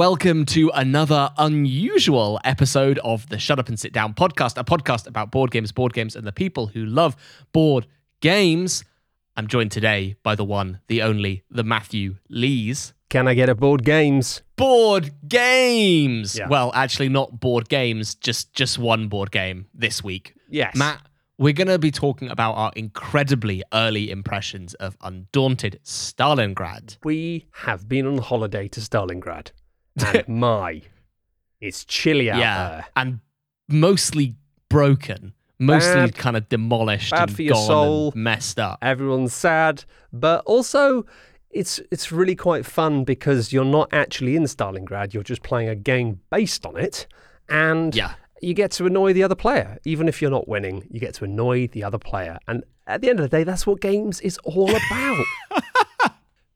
welcome to another unusual episode of the Shut Up and Sit Down podcast, a podcast about board games, board games, and the people who love board games. I'm joined today by the one, the only, the Matthew Lees. Can I get a board games? Board games. Yeah. Well, actually, not board games, just just one board game this week. Yes. Matt, we're going to be talking about our incredibly early impressions of Undaunted Stalingrad. We have been on holiday to Stalingrad. And my, it's chilly out yeah, there. and mostly broken, mostly Bad- kind of demolished bad and for your gone soul. and messed up. Everyone's sad, but also it's it's really quite fun because you're not actually in Stalingrad. You're just playing a game based on it, and Yeah. you get to annoy the other player. Even if you're not winning, you get to annoy the other player. And at the end of the day, that's what games is all about.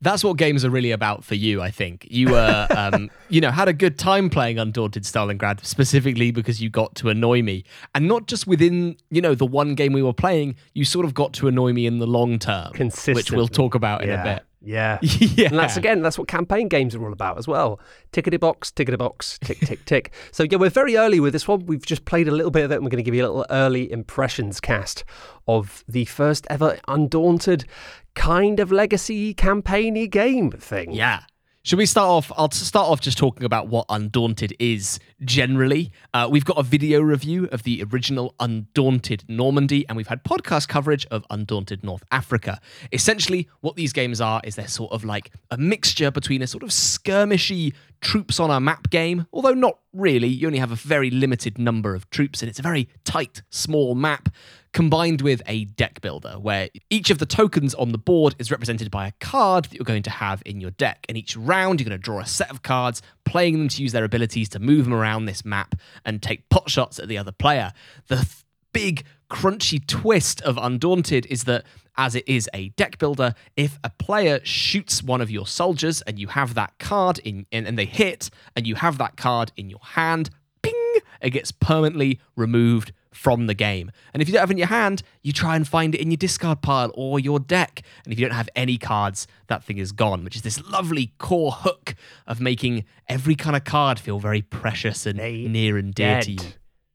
That's what games are really about for you, I think. You were, um, you know, had a good time playing Undaunted Stalingrad, specifically because you got to annoy me, and not just within, you know, the one game we were playing. You sort of got to annoy me in the long term, which we'll talk about in yeah. a bit. Yeah. yeah, And that's again, that's what campaign games are all about as well. Tickety box, tickety box, tick, tick, tick. So yeah, we're very early with this one. We've just played a little bit of it, and we're going to give you a little early impressions cast of the first ever undaunted kind of legacy campaigny game thing. Yeah. Should we start off? I'll start off just talking about what Undaunted is generally. Uh, we've got a video review of the original Undaunted Normandy, and we've had podcast coverage of Undaunted North Africa. Essentially, what these games are is they're sort of like a mixture between a sort of skirmishy troops on a map game, although not really. You only have a very limited number of troops, and it's a very tight, small map combined with a deck builder where each of the tokens on the board is represented by a card that you're going to have in your deck. And each round, you're going to draw a set of cards, playing them to use their abilities to move them around this map and take pot shots at the other player. The th- big, crunchy twist of Undaunted is that. As it is a deck builder, if a player shoots one of your soldiers and you have that card in, in and they hit, and you have that card in your hand, ping, it gets permanently removed from the game. And if you don't have it in your hand, you try and find it in your discard pile or your deck. And if you don't have any cards, that thing is gone, which is this lovely core hook of making every kind of card feel very precious and They near and dear to you.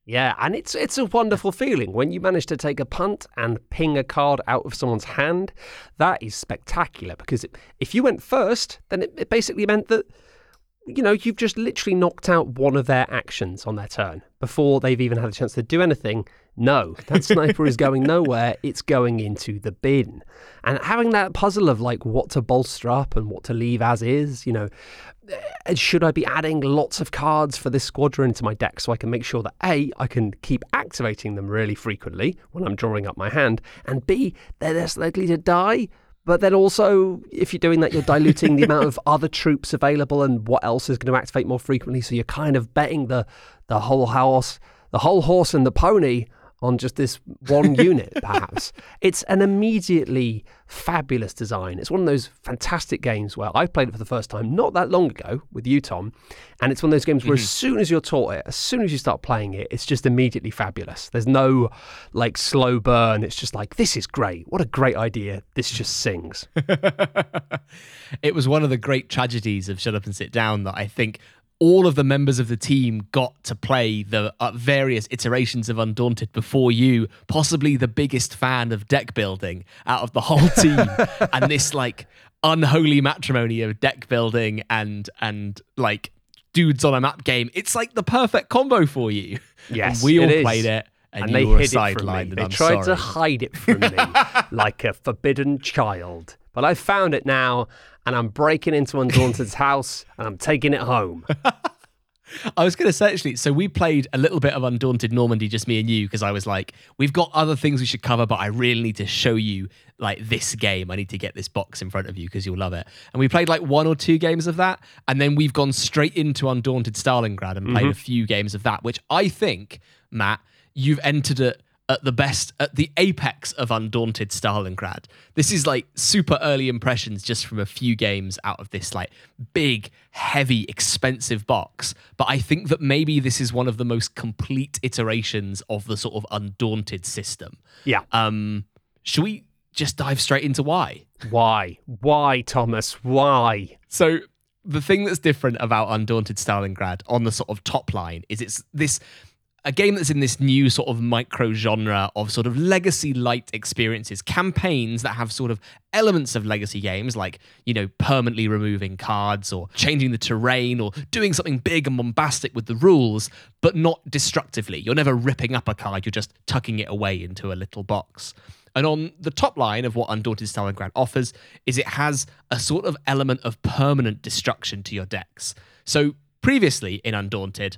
Yeah, and it's it's a wonderful feeling when you manage to take a punt and ping a card out of someone's hand. That is spectacular because if you went first, then it, it basically meant that you know you've just literally knocked out one of their actions on their turn before they've even had a chance to do anything. No, that sniper is going nowhere. It's going into the bin. And having that puzzle of like what to bolster up and what to leave as is, you know, uh, should I be adding lots of cards for this squadron to my deck so I can make sure that A, I can keep activating them really frequently when I'm drawing up my hand, and B, they're less likely to die. But then also, if you're doing that, you're diluting the amount of other troops available and what else is going to activate more frequently. So you're kind of betting the the whole horse, the whole horse and the pony on just this one unit, perhaps. It's an immediately fabulous design. It's one of those fantastic games where I played it for the first time not that long ago with you, Tom. And it's one of those games where as mm-hmm. soon as you're taught it, as soon as you start playing it, it's just immediately fabulous. There's no like slow burn. It's just like, this is great. What a great idea. This just sings. it was one of the great tragedies of Shut Up and Sit Down that I think all of the members of the team got to play the uh, various iterations of Undaunted before you, possibly the biggest fan of deck building out of the whole team. and this like unholy matrimony of deck building and and like dudes on a map game. It's like the perfect combo for you. Yes, And we all it played it. And, and they hid it from me. and They I'm tried to hide it from me like a forbidden child. But I found it now, and I'm breaking into Undaunted's house, and I'm taking it home. I was going to say actually, so we played a little bit of Undaunted Normandy, just me and you, because I was like, we've got other things we should cover, but I really need to show you like this game. I need to get this box in front of you because you'll love it. And we played like one or two games of that, and then we've gone straight into Undaunted Stalingrad and played mm-hmm. a few games of that, which I think, Matt, you've entered it at the best, at the apex of Undaunted Stalingrad. This is like super early impressions just from a few games out of this like big, heavy, expensive box. But I think that maybe this is one of the most complete iterations of the sort of Undaunted system. Yeah. Um, should we just dive straight into why? Why? Why, Thomas? Why? So the thing that's different about Undaunted Stalingrad on the sort of top line is it's this a game that's in this new sort of micro genre of sort of legacy light experiences, campaigns that have sort of elements of legacy games, like, you know, permanently removing cards or changing the terrain or doing something big and bombastic with the rules, but not destructively. You're never ripping up a card, you're just tucking it away into a little box. And on the top line of what Undaunted Stalingrad offers is it has a sort of element of permanent destruction to your decks. So previously in Undaunted,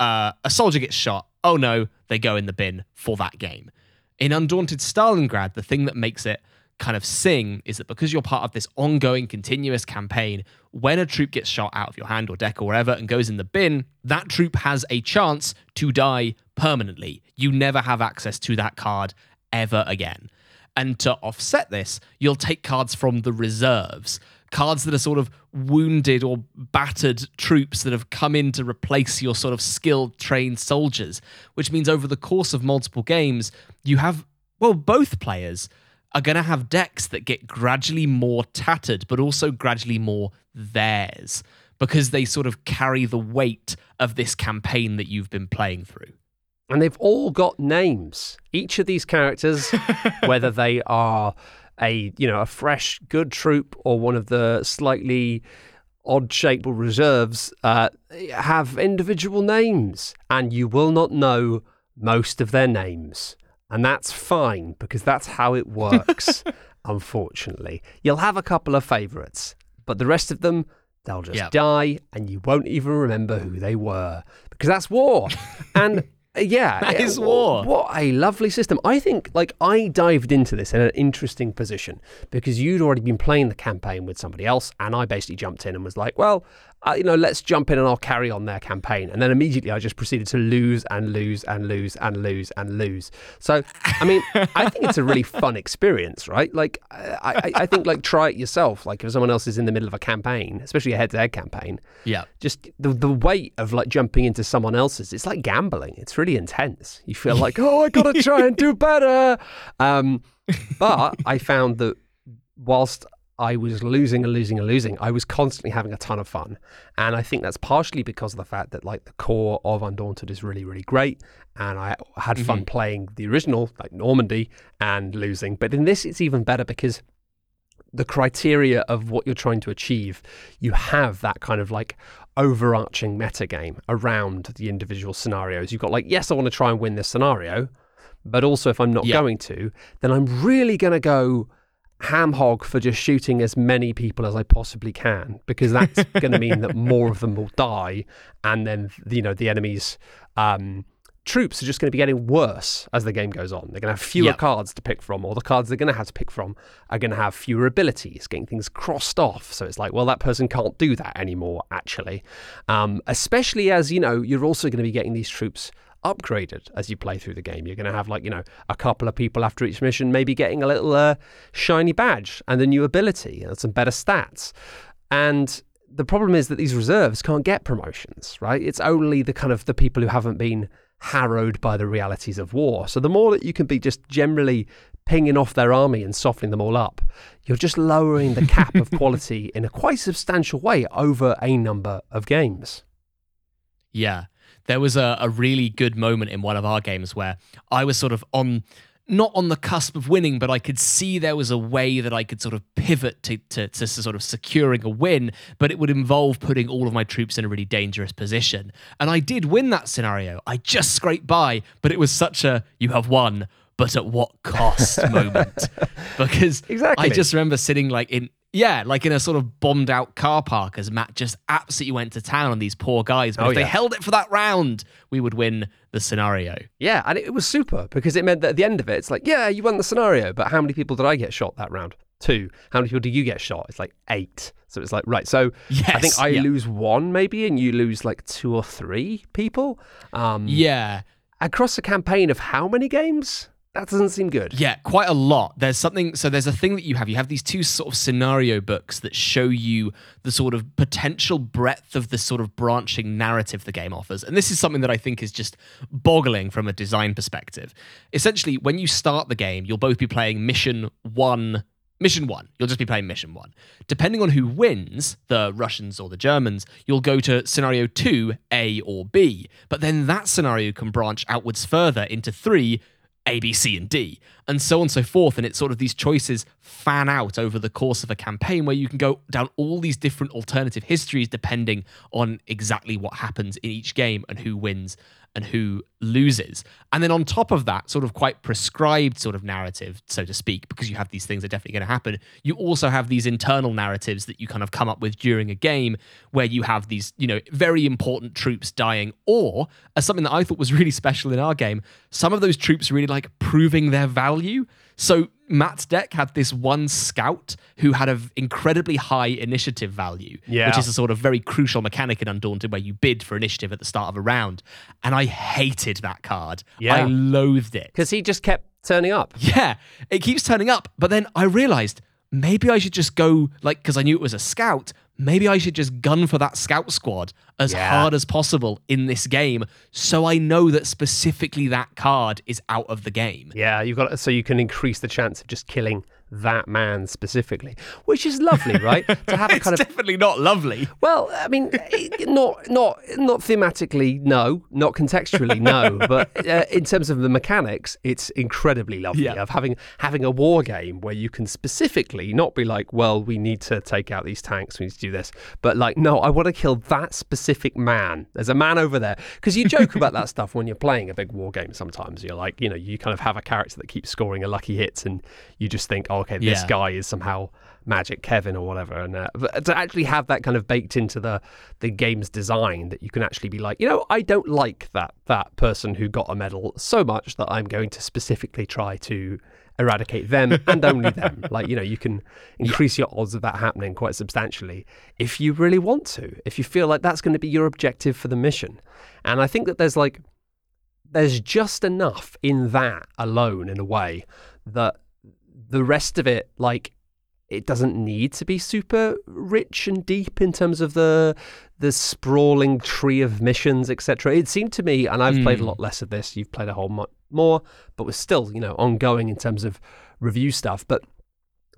uh, a soldier gets shot. Oh no, they go in the bin for that game. In Undaunted Stalingrad, the thing that makes it kind of sing is that because you're part of this ongoing, continuous campaign, when a troop gets shot out of your hand or deck or wherever and goes in the bin, that troop has a chance to die permanently. You never have access to that card ever again. And to offset this, you'll take cards from the reserves, cards that are sort of wounded or battered troops that have come in to replace your sort of skilled, trained soldiers, which means over the course of multiple games, you have, well, both players are going to have decks that get gradually more tattered, but also gradually more theirs because they sort of carry the weight of this campaign that you've been playing through and they've all got names. Each of these characters, whether they are a you know a fresh good troop or one of the slightly odd shaped reserves, uh, have individual names, and you will not know most of their names, and that's fine because that's how it works. unfortunately, you'll have a couple of favourites, but the rest of them. They'll just yep. die, and you won't even remember who they were because that's war. and yeah, that is war. What a lovely system. I think, like, I dived into this in an interesting position because you'd already been playing the campaign with somebody else, and I basically jumped in and was like, well, uh, you know, let's jump in and I'll carry on their campaign. And then immediately I just proceeded to lose and lose and lose and lose and lose. So, I mean, I think it's a really fun experience, right? Like, I, I, think, like, try it yourself. Like, if someone else is in the middle of a campaign, especially a head to head campaign, yeah, just the, the weight of like jumping into someone else's, it's like gambling. It's really intense. You feel like, oh, I got to try and do better. Um, but I found that whilst I was losing and losing and losing. I was constantly having a ton of fun. And I think that's partially because of the fact that like the core of Undaunted is really, really great. And I had mm-hmm. fun playing the original, like Normandy, and losing. But in this, it's even better because the criteria of what you're trying to achieve, you have that kind of like overarching meta game around the individual scenarios. You've got like, yes, I want to try and win this scenario, but also if I'm not going to, then I'm really going to go ham hog for just shooting as many people as I possibly can because that's going to mean that more of them will die, and then you know the enemies. um, troops are just going to be getting worse as the game goes on. They're going to have fewer yep. cards to pick from, or the cards they're going to have to pick from are going to have fewer abilities, getting things crossed off. So it's like, well, that person can't do that anymore. Actually, um, especially as you know, you're also going to be getting these troops upgraded as you play through the game. You're going to have like you know a couple of people after each mission, maybe getting a little uh, shiny badge and a new ability and some better stats. And the problem is that these reserves can't get promotions, right? It's only the kind of the people who haven't been harrowed by the realities of war. So the more that you can be just generally pinging off their army and softening them all up, you're just lowering the cap of quality in a quite substantial way over a number of games. Yeah there was a, a really good moment in one of our games where I was sort of on not on the cusp of winning, but I could see there was a way that I could sort of pivot to, to, to, sort of securing a win, but it would involve putting all of my troops in a really dangerous position. And I did win that scenario. I just scraped by, but it was such a you have won, but at what cost moment? because exactly. I just remember sitting like in yeah, like in a sort of bombed out car park as Matt just absolutely went to town on these poor guys. But oh, if yeah. they held it for that round, we would win the scenario. Yeah, and it was super because it meant that at the end of it, it's like, yeah, you won the scenario, but how many people did I get shot that round? Two. How many people did you get shot? It's like eight. So it's like, right. So yes, I think I yeah. lose one maybe, and you lose like two or three people. Um, yeah. Across a campaign of how many games? That doesn't seem good. Yeah, quite a lot. There's something, so there's a thing that you have. You have these two sort of scenario books that show you the sort of potential breadth of the sort of branching narrative the game offers. And this is something that I think is just boggling from a design perspective. Essentially, when you start the game, you'll both be playing mission one Mission one, you'll just be playing mission one. Depending on who wins, the Russians or the Germans, you'll go to scenario two, A or B. But then that scenario can branch outwards further into three, A, B, C, and D, and so on and so forth. And it's sort of these choices fan out over the course of a campaign where you can go down all these different alternative histories depending on exactly what happens in each game and who wins and who loses. And then on top of that, sort of quite prescribed sort of narrative, so to speak, because you have these things that are definitely going to happen, you also have these internal narratives that you kind of come up with during a game where you have these, you know, very important troops dying, or as something that I thought was really special in our game, some of those troops really like proving their value. So Matt's deck had this one scout who had an incredibly high initiative value, Yeah. which is a sort of very crucial mechanic in Undaunted where you bid for initiative at the start of a round. And I hated that card. Yeah. I loathed it. Because he just kept turning up. Yeah, it keeps turning up. But then I realized maybe I should just go, like, because I knew it was a scout, maybe I should just gun for that scout squad as Yeah. hard as possible in this game so I know that specifically that card is out of the game. Yeah, you've got so you can increase the chance of just killing that man specifically, which is lovely, right? to have a kind of definitely not lovely. Well, I mean, not not not thematically, no, not contextually, no, but uh, in terms of the mechanics, it's incredibly lovely. Yeah. Of having having a war game where you can specifically not be like, well, we need to take out these tanks, we need to do this, but like, no, I want to kill that specific man. There's a man over there because you joke about that stuff when you're playing a big war game. Sometimes you're like, you know, you kind of have a character that keeps scoring a lucky hits, and you just think, oh, okay, this Yeah. guy is somehow Magic Kevin or whatever, and uh, to actually have that kind of baked into the the game's design that you can actually be like, you know, I don't like that that person who got a medal so much that I'm going to specifically try to eradicate them and only them. Like, you know, you can increase your odds of that happening quite substantially if you really want to, if you feel like that's going to be your objective for the mission. And I think that there's like there's just enough in that alone in a way that the rest of it like it doesn't need to be super rich and deep in terms of the the sprawling tree of missions etc it seemed to me and i've played a Mm. lot less of this you've played a whole lot more but was still you know ongoing in terms of review stuff. But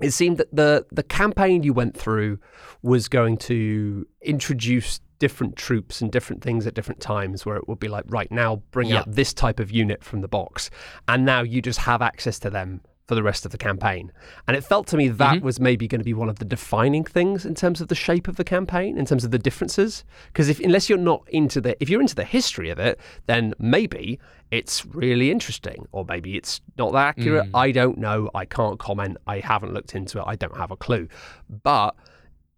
it seemed that the the campaign you went through was going to introduce different troops and different things at different times where it would be like right now bring out this type of unit from the box and now you just have access to them for the rest of the campaign. And it felt to me that Mm-hmm. was maybe going to be one of the defining things in terms of the shape of the campaign in terms of the differences. Because if unless you're not into the if you're into the history of it then maybe it's really interesting or maybe it's not that accurate. Mm. I don't know. I can't comment. I haven't looked into it. I don't have a clue. But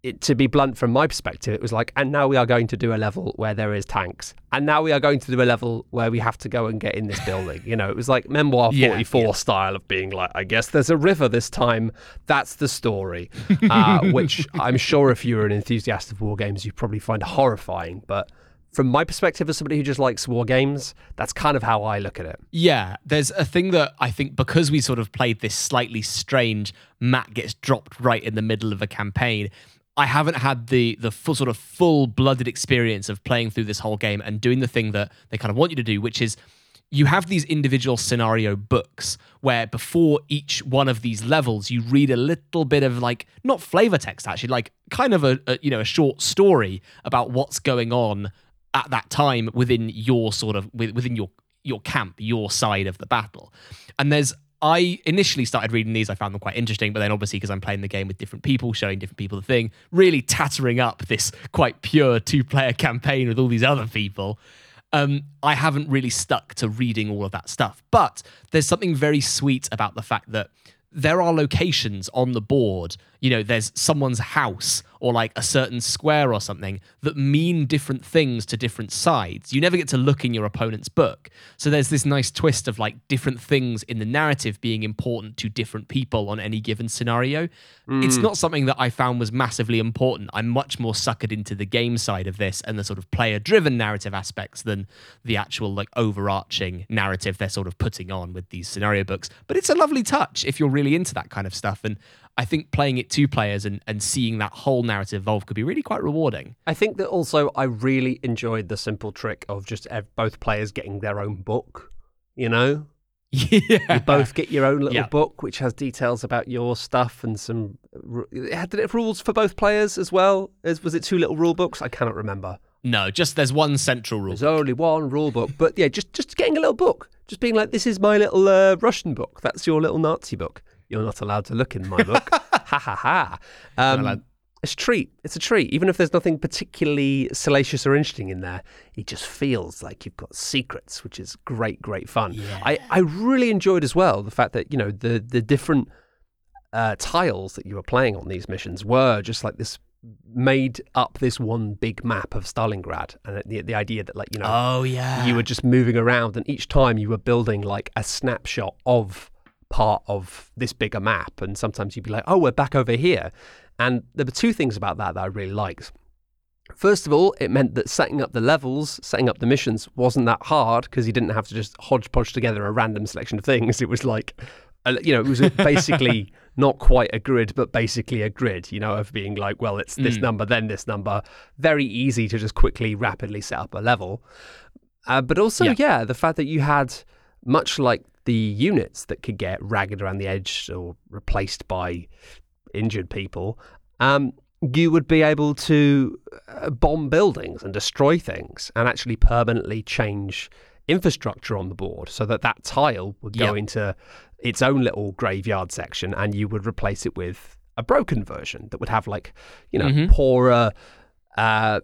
it, to be blunt from my perspective, it was like, and now we are going to do a level where there is tanks, and now we are going to do a level where we have to go and get in this building. You know, it was like Memoir Yeah, 44 yeah. style of being like, I guess there's a river this time. That's the story, uh, which I'm sure if you're an enthusiast of war games, you probably find horrifying. But from my perspective, as somebody who just likes war games, that's kind of how I look at it. Yeah, there's a thing that I think because we sort of played this slightly strange, Matt gets dropped right in the middle of a campaign. I haven't had the the full sort of full blooded experience of playing through this whole game and doing the thing that they kind of want you to do, which is you have these individual scenario books where before each one of these levels you read a little bit of like not flavor text actually like kind of a, a you know a short story about what's going on at that time within your sort of within your your camp your side of the battle. And there's I initially started reading these. I found them quite interesting, but then obviously because I'm playing the game with different people, showing different people the thing, really tattering up this quite pure two-player campaign with all these other people. Um, I haven't really stuck to reading all of that stuff, but there's something very sweet about the fact that there are locations on the board. You know, there's someone's house or like a certain square or something that mean different things to different sides. You never get to look in your opponent's book. So there's this nice twist of like different things in the narrative being important to different people on any given scenario. It's mm. not something that I found was massively important. I'm much more suckered into the game side of this and the sort of player driven narrative aspects than the actual like overarching narrative they're sort of putting on with these scenario books. But it's a lovely touch if you're really into that kind of stuff. And I think playing it two players and, and seeing that whole narrative evolve could be really quite rewarding. I think that also I really enjoyed the simple trick of just both players getting their own book, you know? yeah. You both get your own little Yeah. book, which has details about your stuff and some. It had did it have rules for both players as well. As was it two little rule books? I cannot remember. No, just there's one central rule. There's only one rule book, but yeah, just just getting a little book, just being like, this is my little uh, Russian book. That's your little Nazi book. You're not allowed to look in my book. ha ha ha. Um, it's a treat. It's a treat. Even if there's nothing particularly salacious or interesting in there, it just feels like you've got secrets, which is great, great fun. Yeah. I, I really enjoyed as well the fact that, you know, the the different uh, tiles that you were playing on these missions were just like this made up this one big map of Stalingrad and the the idea that like you know Oh yeah. you were just moving around and each time you were building like a snapshot of part of this bigger map and sometimes you'd be like oh we're back over here and there were two things about that that I really liked First of all, it meant that setting up the levels, setting up the missions wasn't that hard because you didn't have to just hodgepodge together a random selection of things. It was like, you know, it was basically not quite a grid, but basically a grid, you know, of being like, well, it's this Mm. number, then this number. Very easy to just quickly, rapidly set up a level. Uh, but also, Yeah. yeah. the fact that you had, much like the units that could get ragged around the edge or replaced by injured people, um, you would be able to uh, bomb buildings and destroy things and actually permanently change infrastructure on the board so that that tile would go Yep. into its own little graveyard section and you would replace it with a broken version that would have like you know Mhm. poorer uh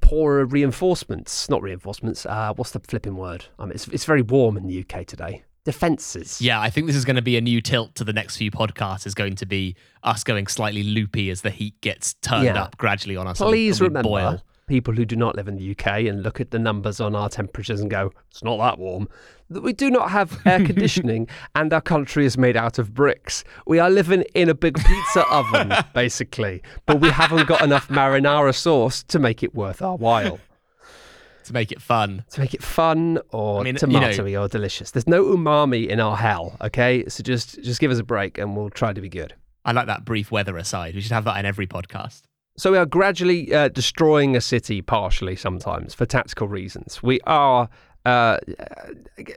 poorer reinforcements not reinforcements uh what's the flipping word um it's, it's very warm in the uk today defenses Yeah, I think this is going to be a new tilt to the next few podcasts. Is going to be us going slightly loopy as the heat gets turned Yeah. up gradually on us. Please remember, boil. People who do not live in the UK and look at the numbers on our temperatures and go, it's not that warm, that we do not have air conditioning and our country is made out of bricks. We are living in a big pizza oven, basically, but we haven't got enough marinara sauce to make it worth our while. to make it fun. To make it fun or I mean, you know- tomatoey or delicious. There's no umami in our hell, okay? So just just give us a break and we'll try to be good. I like that brief weather aside. We should have that in every podcast. So we are gradually uh, destroying a city partially sometimes for tactical reasons. We are uh,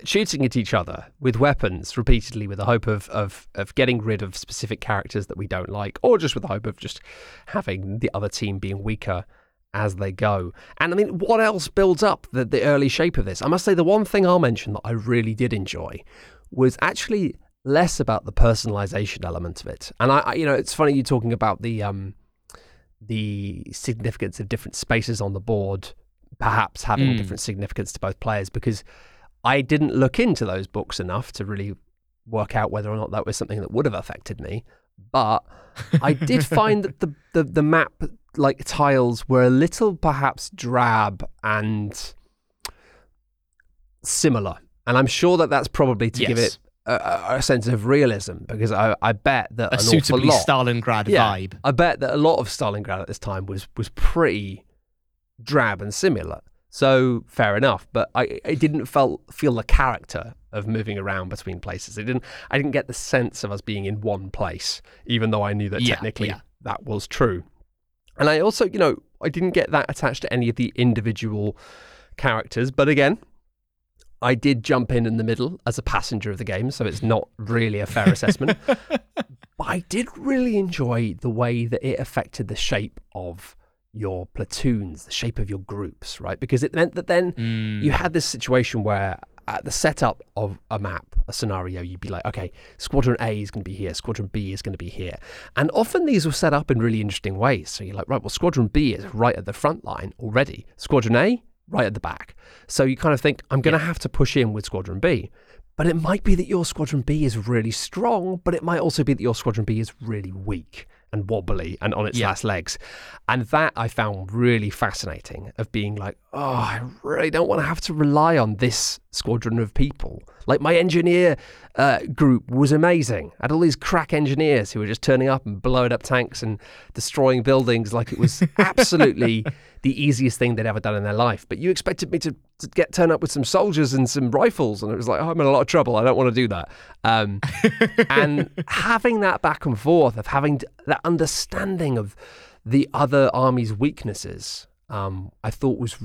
shooting at each other with weapons repeatedly with the hope of, of, of getting rid of specific characters that we don't like, or just with the hope of just having the other team being weaker as they go. And I mean, what else builds up the, the early shape of this? I must say, the one thing I'll mention that I really did enjoy was actually less about the personalization element of it. And I, I you know, it's funny you talking about the um, the significance of different spaces on the board, perhaps having Mm. different significance to both players, because I didn't look into those books enough to really work out whether or not that was something that would have affected me. But I did find that the, the, the map like tiles were a little perhaps drab and similar. And I'm sure that that's probably to give it a, a- sense of realism because I, I bet that A an suitably awful lot, Stalingrad Yeah. vibe. I bet that a lot of Stalingrad at this time was was pretty drab and similar. So fair enough, but I I didn't felt feel the character of moving around between places. It didn't I didn't get the sense of us being in one place, even though I knew that Yeah, technically yeah. that was true. And I also, you know, I didn't get that attached to any of the individual characters, but again, I did jump in in the middle as a passenger of the game, so it's not really a fair assessment. But I did really enjoy the way that it affected the shape of your platoons, the shape of your groups, right? Because it meant that then Mm. you had this situation where at the setup of a map, a scenario, you'd be like, okay, squadron A is going to be here, squadron B is going to be here. And often these were set up in really interesting ways. So you're like, right, well, squadron B is right at the front line already, squadron A, right at the back. So you kind of think, I'm going to have to push in with squadron B. But it might be that your squadron B is really strong, but it might also be that your squadron B is really weak and wobbly and on its Yeah. last legs. And that I found really fascinating of being like, oh, I really don't want to have to rely on this squadron of people. Like my engineer uh, group was amazing. I had all these crack engineers who were just turning up and blowing up tanks and destroying buildings like it was absolutely the easiest thing they'd ever done in their life. But you expected me to, to get turn up with some soldiers and some rifles, and it was like, oh, I'm in a lot of trouble. I don't want to do that. Um, and having that back and forth of having that understanding of the other army's weaknesses, um, I thought was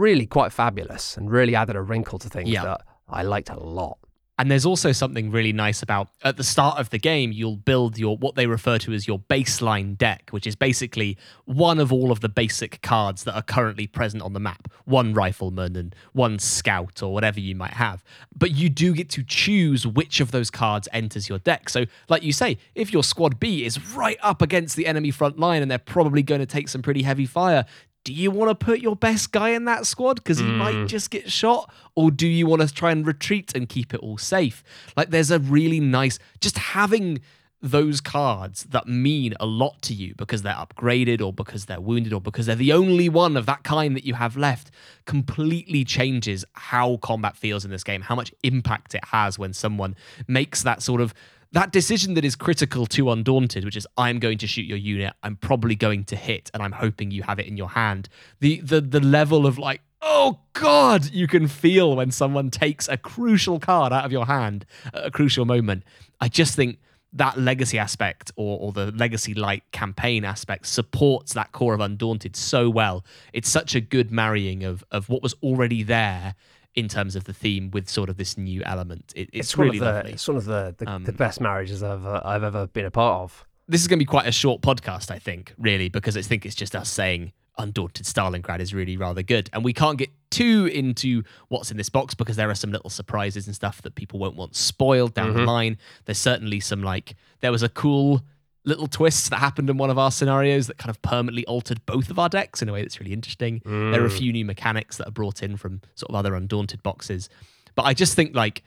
really quite fabulous and really added a wrinkle to things Yeah. that I liked a lot. And there's also something really nice about at the start of the game, you'll build your what they refer to as your baseline deck, which is basically one of all of the basic cards that are currently present on the map. One rifleman and one scout or whatever you might have. But you do get to choose which of those cards enters your deck. So, like you say, if your squad B is right up against the enemy front line and they're probably going to take some pretty heavy fire, do you want to put your best guy in that squad? Because he mm. might just get shot. Or do you want to try and retreat and keep it all safe? Like there's a really nice just having those cards that mean a lot to you because they're upgraded or because they're wounded or because they're the only one of that kind that you have left completely changes how combat feels in this game how much impact it has when someone makes that sort of that decision that is critical to Undaunted, which is I'm going to shoot your unit, I'm probably going to hit, and I'm hoping you have it in your hand. The the the level of like, oh god, you can feel when someone takes a crucial card out of your hand at a crucial moment. I just think that legacy aspect or, or the legacy light campaign aspect supports that core of Undaunted so well. It's such a good marrying of of what was already there in terms of the theme with sort of this new element. It, it's, it's, really the, lovely. It's one of the the, um, the best marriages I've uh, I've ever been a part of. This is going to be quite a short podcast, I think, really, because I think it's just us saying Undaunted Stalingrad is really rather good. And we can't get too into what's in this box because there are some little surprises and stuff that people won't want spoiled down mm-hmm. the line. There's certainly some like there was a cool little twists that happened in one of our scenarios that kind of permanently altered both of our decks in a way that's really interesting. Mm. There are a mm. few new mechanics that are brought in from sort of other undaunted boxes. But I just think like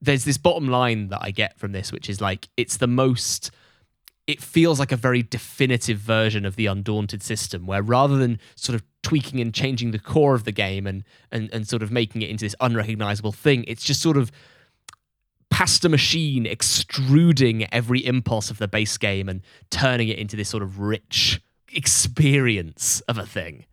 there's this bottom line that I get from this, which is like it's the most it feels like a very definitive version of the undaunted system where rather than sort of tweaking and changing the core of the game and and, and sort of making it into this unrecognizable thing it's just sort of pasta machine extruding every impulse of the base game and turning it into this sort of rich experience of a thing.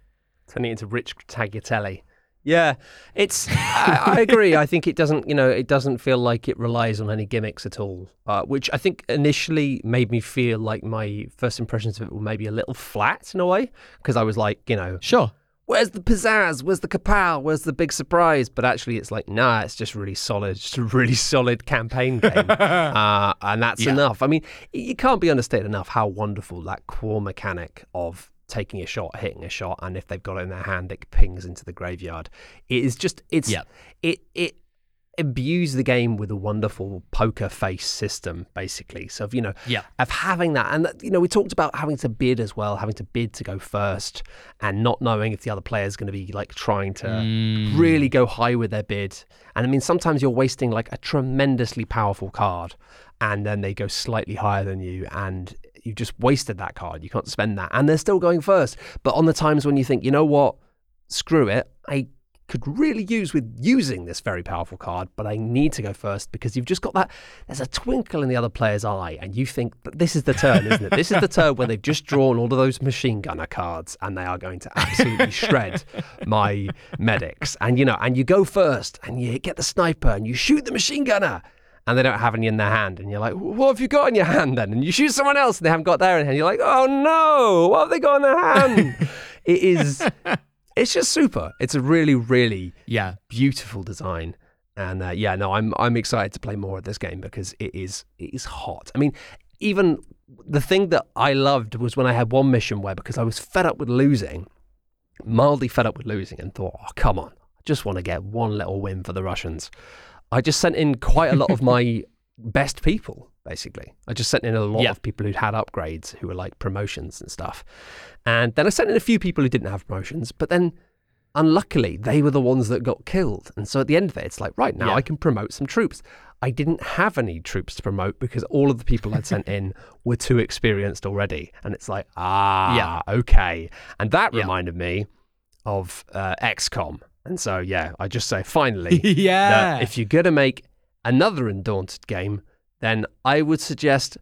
Turning it into rich tagliatelle. Yeah, it's. I, I, agree. I think it doesn't. You know, it doesn't feel like it relies on any gimmicks at all. Uh, which I think initially made me feel like my first impressions of it were maybe a little flat in a way because I was like, you know, sure, where's the pizzazz? Where's the kapow? Where's the big surprise? But actually, it's like, nah, it's just really solid, just a really solid campaign game. uh, and that's yeah. enough. I mean, you can't be understated enough how wonderful that core mechanic of taking a shot, hitting a shot, and if they've got it in their hand, it pings into the graveyard. It is just, it's, yeah. it, it, imbues the game with a wonderful poker face system, basically. So, you know, yeah. of having that. And, you know, we talked about having to bid as well, having to bid to go first and not knowing if the other player is going to be like trying to mm. really go high with their bid. And I mean, sometimes you're wasting like a tremendously powerful card and then they go slightly higher than you and you've just wasted that card. You can't spend that. And they're still going first. But on the times when you think, you know what, screw it, I could really use with using this very powerful card, but I need to go first because you've just got that. There's a twinkle in the other player's eye, and you think that this is the turn, isn't it? This is the turn where they've just drawn all of those machine gunner cards, and they are going to absolutely shred my medics. And you know, and you go first, and you get the sniper, and you shoot the machine gunner. And they don't have any in their hand, and you're like, "What have you got in your hand then?" And you shoot someone else, and they haven't got their in hand. You're like, "Oh no, what have they got in their hand?" it is it's just super. It's a really, really yeah beautiful design. And uh, yeah, no, I'm I'm excited to play more of this game because it is it is hot. I mean, even the thing that I loved was when I had one mission where because I was fed up with losing, mildly fed up with losing, and thought, oh come on, I just want to get one little win for the Russians. I just sent in quite a lot of my best people basically. I just sent in a lot yeah. of people who'd had upgrades who were like promotions and stuff. And then I sent in a few people who didn't have promotions, but then unluckily they were the ones that got killed. And so at the end of it, it's like, right now yeah. I can promote some troops. I didn't have any troops to promote because all of the people I'd sent in were too experienced already. And it's like, ah, yeah. okay. And that yeah. reminded me of uh, XCOM. And so, yeah, I just say finally, yeah, if you're going to make another Undaunted game, then I would suggest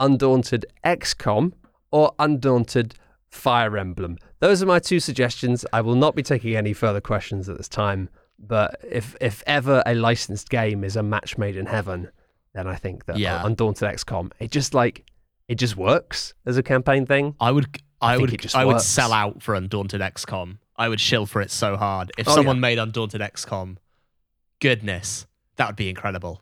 Undaunted XCOM or Undaunted Fire Emblem. Those are my two suggestions. I will not be taking any further questions at this time. But if if ever a licensed game is a match made in heaven, then I think that uh, yeah. Undaunted XCOM it just like it just works as a campaign thing. I would I, I would I works. would sell out for Undaunted XCOM. I would shill for it so hard. If oh, someone yeah. made Undaunted XCOM, goodness, that would be incredible.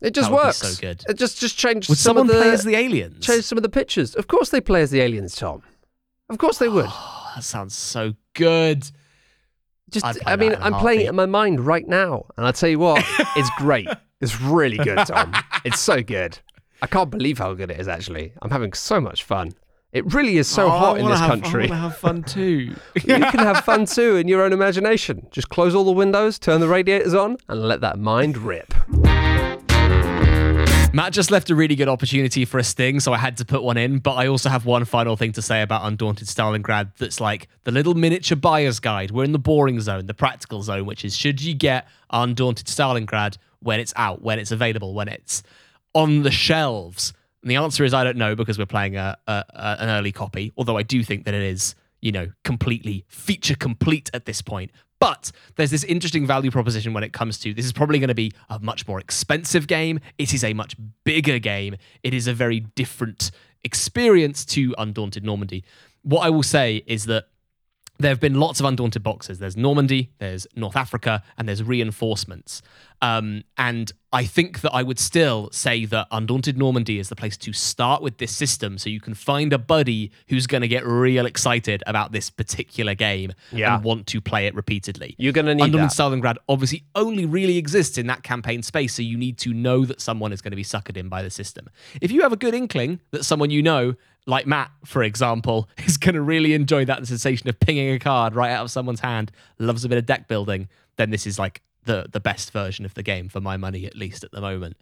It just That would be works. so good. It just just changed Would some someone of the play as the aliens? change some of the pictures. Of course they play as the aliens, Tom. Of course they would. Oh, that sounds so good. Just I mean, I mean, that in a I'm playing it in my mind right now, and I tell you what, it's great. It's really good, Tom. It's so good. I can't believe how good it is. Actually, I'm having so much fun. It really is so Oh, hot in this have, country. I want to have fun too. you can have fun too in your own imagination. Just close all the windows, turn the radiators on, and let that mind rip. Matt just left a really good opportunity for a sting, so I had to put one in. But I also have one final thing to say about Undaunted Stalingrad that's like the little miniature buyer's guide. We're in the boring zone, the practical zone, which is should you get Undaunted Stalingrad when it's out, when it's available, when it's on the shelves? And the answer is I don't know because we're playing a, a, a an early copy, although I do think that it is, you know, completely feature complete at this point. But there's this interesting value proposition when it comes to this is probably going to be a much more expensive game. It is a much bigger game. It is a very different experience to Undaunted Normandy. What I will say is that there have been lots of undaunted boxes. There's Normandy, there's North Africa, and there's reinforcements. Um, and I think that I would still say that Undaunted Normandy is the place to start with this system so you can find a buddy who's going to get real excited about this particular game Yeah. and want to play it repeatedly. You're gonna need Undaunted that. Stalingrad obviously only really exists in that campaign space, so you need to know that someone is going to be suckered in by the system. If you have a good inkling that someone you know, like Matt, for example, is going to really enjoy that sensation of pinging a card right out of someone's hand, loves a bit of deck building, then this is like the the best version of the game for my money, at least at the moment.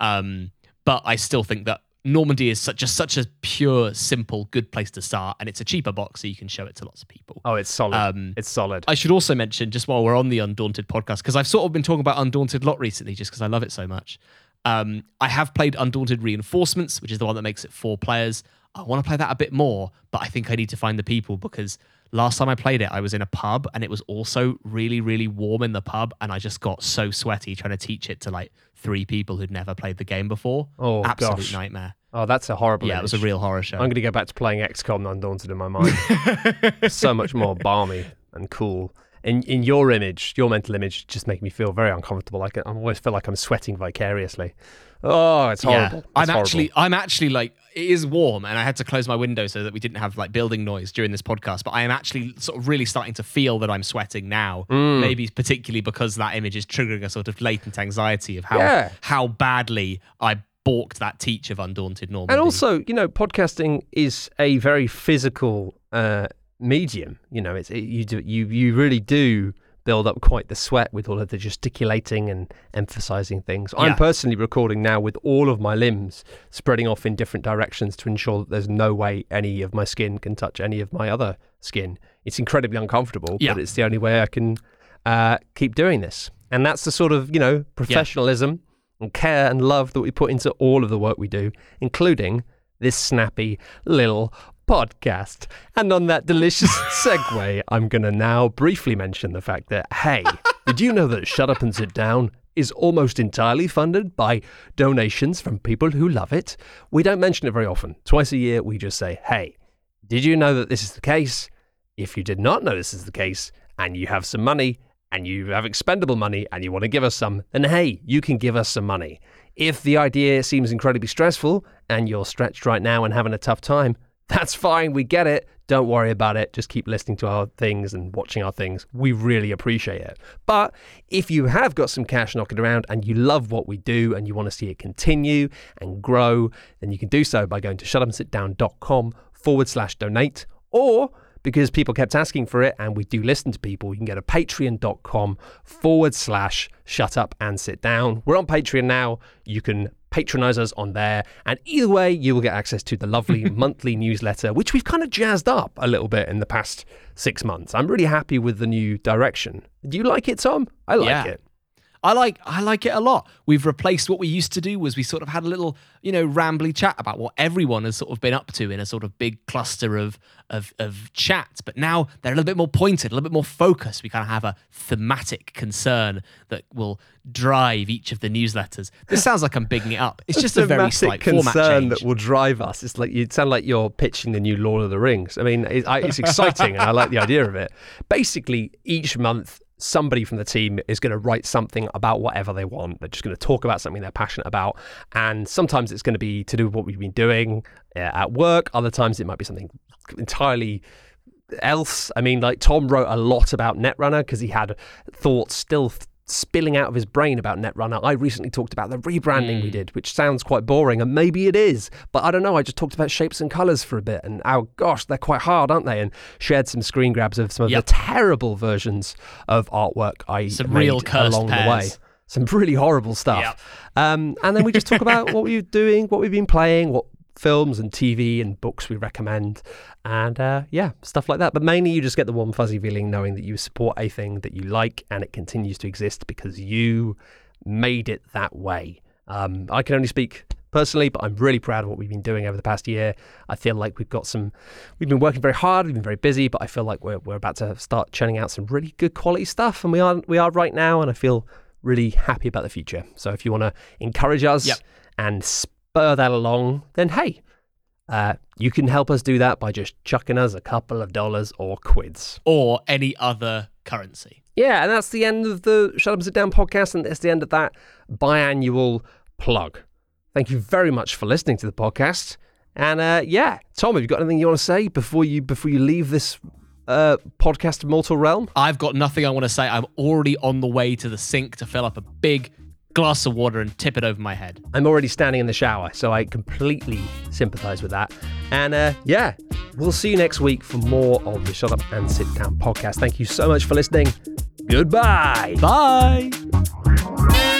Um, but I still think that Normandy is such just such a pure, simple, good place to start, and it's a cheaper box, so you can show it to lots of people. Oh, it's solid. Um, it's solid. I should also mention, just while we're on the Undaunted podcast, because I've sort of been talking about Undaunted a lot recently, just because I love it so much. Um, I have played Undaunted Reinforcements, which is the one that makes it four players. I want to play that a bit more, but I think I need to find the people because last time I played it, I was in a pub and it was also really, really warm in the pub, and I just got so sweaty trying to teach it to like three people who'd never played the game before. Oh, absolute gosh. nightmare. oh, that's a horrible. Yeah, it was a real horror show. I'm going to go back to playing XCOM Undaunted in my mind. so much more balmy and cool. In in your image, your mental image, just make me feel very uncomfortable. Like I always feel like I'm sweating vicariously. Oh, it's horrible. I'm It's horrible. actually, I'm actually like, it is warm, and I had to close my window so that we didn't have like building noise during this podcast. But I am actually sort of really starting to feel that I'm sweating now. Mm. Maybe particularly because that image is triggering a sort of latent anxiety of how Yeah. how badly I balked that teach of Undaunted Normandy. And also, you know, podcasting is a very physical uh, medium. You know, it's it, you do you you really do build up quite the sweat with all of the gesticulating and emphasizing things. I'm personally recording now with all of my limbs spreading off in different directions to ensure that there's no way any of my skin can touch any of my other skin. It's incredibly uncomfortable, Yeah. but it's the only way I can uh, keep doing this. And that's the sort of, you know, professionalism and care and love that we put into all of the work we do, including this snappy little podcast. And on that delicious segue, I'm going to now briefly mention the fact that, hey, did you know that Shut Up and Sit Down is almost entirely funded by donations from people who love it? We don't mention it very often. Twice a year, we just say, hey, did you know that this is the case? If you did not know this is the case and you have some money and you have expendable money and you want to give us some, then hey, you can give us some money. If the idea seems incredibly stressful and you're stretched right now and having a tough time, that's fine. We get it. Don't worry about it. Just keep listening to our things and watching our things. We really appreciate it. But if you have got some cash knocking around and you love what we do and you want to see it continue and grow, then you can do so by going to shutupandsitdown.com forward slash donate or because people kept asking for it and we do listen to people, you can go to patreon.com forward slash shut up and sit down. We're on Patreon now. You can patronize us on there. And either way, you will get access to the lovely monthly newsletter, which we've kind of jazzed up a little bit in the past six months. I'm really happy with the new direction. Do you like it, Tom? I like Yeah. it. I like I like it a lot. We've replaced what we used to do was we sort of had a little, you know, rambly chat about what everyone has sort of been up to in a sort of big cluster of of of chats. But now they're a little bit more pointed, a little bit more focused. We kind of have a thematic concern that will drive each of the newsletters. This sounds like I'm bigging it up. It's just a very slight format concern that will drive us. It's like you sound like you're pitching the new Lord of the Rings. I mean, it, I, it's exciting, and I like the idea of it. Basically, each month, somebody from the team is going to write something about whatever they want. They're just going to talk about something they're passionate about. And sometimes it's going to be to do with what we've been doing uh, at work. Other times it might be something entirely else. I mean, like Tom wrote a lot about Netrunner because he had thoughts still spilling out of his brain about Netrunner. I recently talked about the rebranding mm. we did, which sounds quite boring, and maybe it is, but I don't know. I just talked about shapes and colors for a bit, and oh gosh, they're quite hard, aren't they? And shared some screen grabs of some of yep. the terrible versions of artwork I some made real along pairs. the way. Some really horrible stuff. Yep. Um, and then we just talk about what we're doing, what we've been playing, what films and TV and books we recommend, and uh, yeah, stuff like that. But mainly, you just get the warm, fuzzy feeling knowing that you support a thing that you like and it continues to exist because you made it that way. Um, I can only speak personally, but I'm really proud of what we've been doing over the past year. I feel like we've got some, we've been working very hard, we've been very busy, but I feel like we're, we're about to start churning out some really good quality stuff, and we are we are right now, and I feel really happy about the future. So if you want to encourage us yep. and spur that along, then hey, uh, you can help us do that by just chucking us a couple of dollars or quids. Or any other currency. Yeah, and that's the end of the Shut Up and Sit Down podcast, and it's the end of that biannual plug. Thank you very much for listening to the podcast. And uh, yeah, Tom, have you got anything you want to say before you before you leave this uh, podcast mortal realm? I've got nothing I want to say. I'm already on the way to the sink to fill up a big glass of water and tip it over my head. I'm already standing in the shower, so I completely sympathize with that. And uh, yeah, we'll see you next week for more of the Shut Up and Sit Down podcast. Thank you so much for listening. Goodbye. Bye.